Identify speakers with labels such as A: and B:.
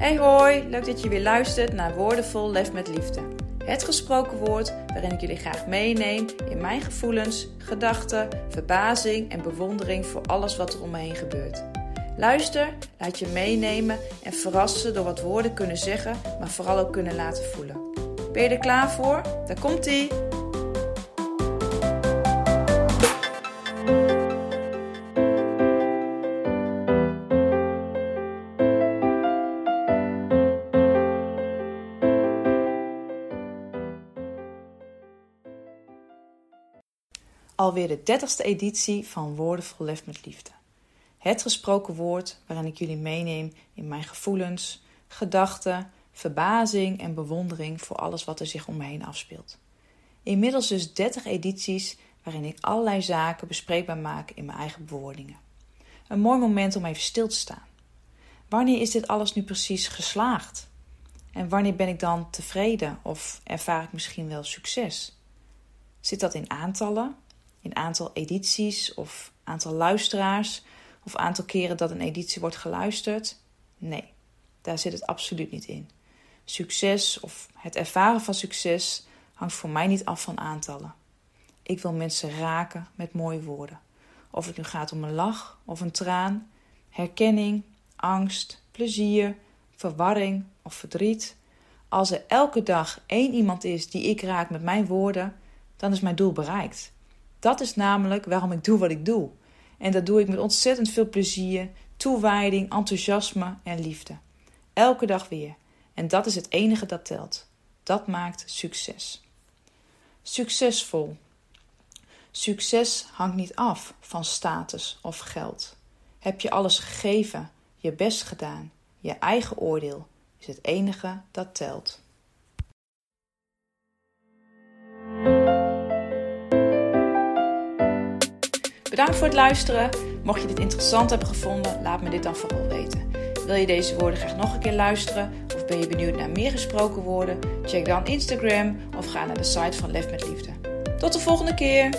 A: Hey hoi, leuk dat je weer luistert naar Woordenvol Lef met Liefde. Het gesproken woord waarin ik jullie graag meeneem in mijn gevoelens, gedachten, verbazing en bewondering voor alles wat er om me heen gebeurt. Luister, laat je meenemen en verrassen door wat woorden kunnen zeggen, maar vooral ook kunnen laten voelen. Ben je er klaar voor? Daar komt ie! Alweer de dertigste editie van Woorden vol met liefde. Het gesproken woord waarin ik jullie meeneem in mijn gevoelens, gedachten, verbazing en bewondering voor alles wat er zich om me heen afspeelt. Inmiddels dus 30 edities waarin ik allerlei zaken bespreekbaar maak in mijn eigen bewoordingen. Een mooi moment om even stil te staan. Wanneer is dit alles nu precies geslaagd? En wanneer ben ik dan tevreden of ervaar ik misschien wel succes? Zit dat in aantallen, in aantal edities of aantal luisteraars of aantal keren dat een editie wordt geluisterd? Nee, daar zit het absoluut niet in. Succes of het ervaren van succes hangt voor mij niet af van aantallen. Ik wil mensen raken met mooie woorden. Of het nu gaat om een lach of een traan, herkenning, angst, plezier, verwarring of verdriet. Als er elke dag één iemand is die ik raak met mijn woorden, dan is mijn doel bereikt. Dat is namelijk waarom ik doe wat ik doe. En dat doe ik met ontzettend veel plezier, toewijding, enthousiasme en liefde. Elke dag weer. En dat is het enige dat telt. Dat maakt succes. Succesvol. Succes hangt niet af van status of geld. Heb je alles gegeven, je best gedaan, je eigen oordeel is het enige dat telt. Bedankt voor het luisteren. Mocht je dit interessant hebben gevonden, laat me dit dan vooral weten. Wil je deze woorden graag nog een keer luisteren of ben je benieuwd naar meer gesproken woorden? Check dan Instagram of ga naar de site van Lef met Liefde. Tot de volgende keer!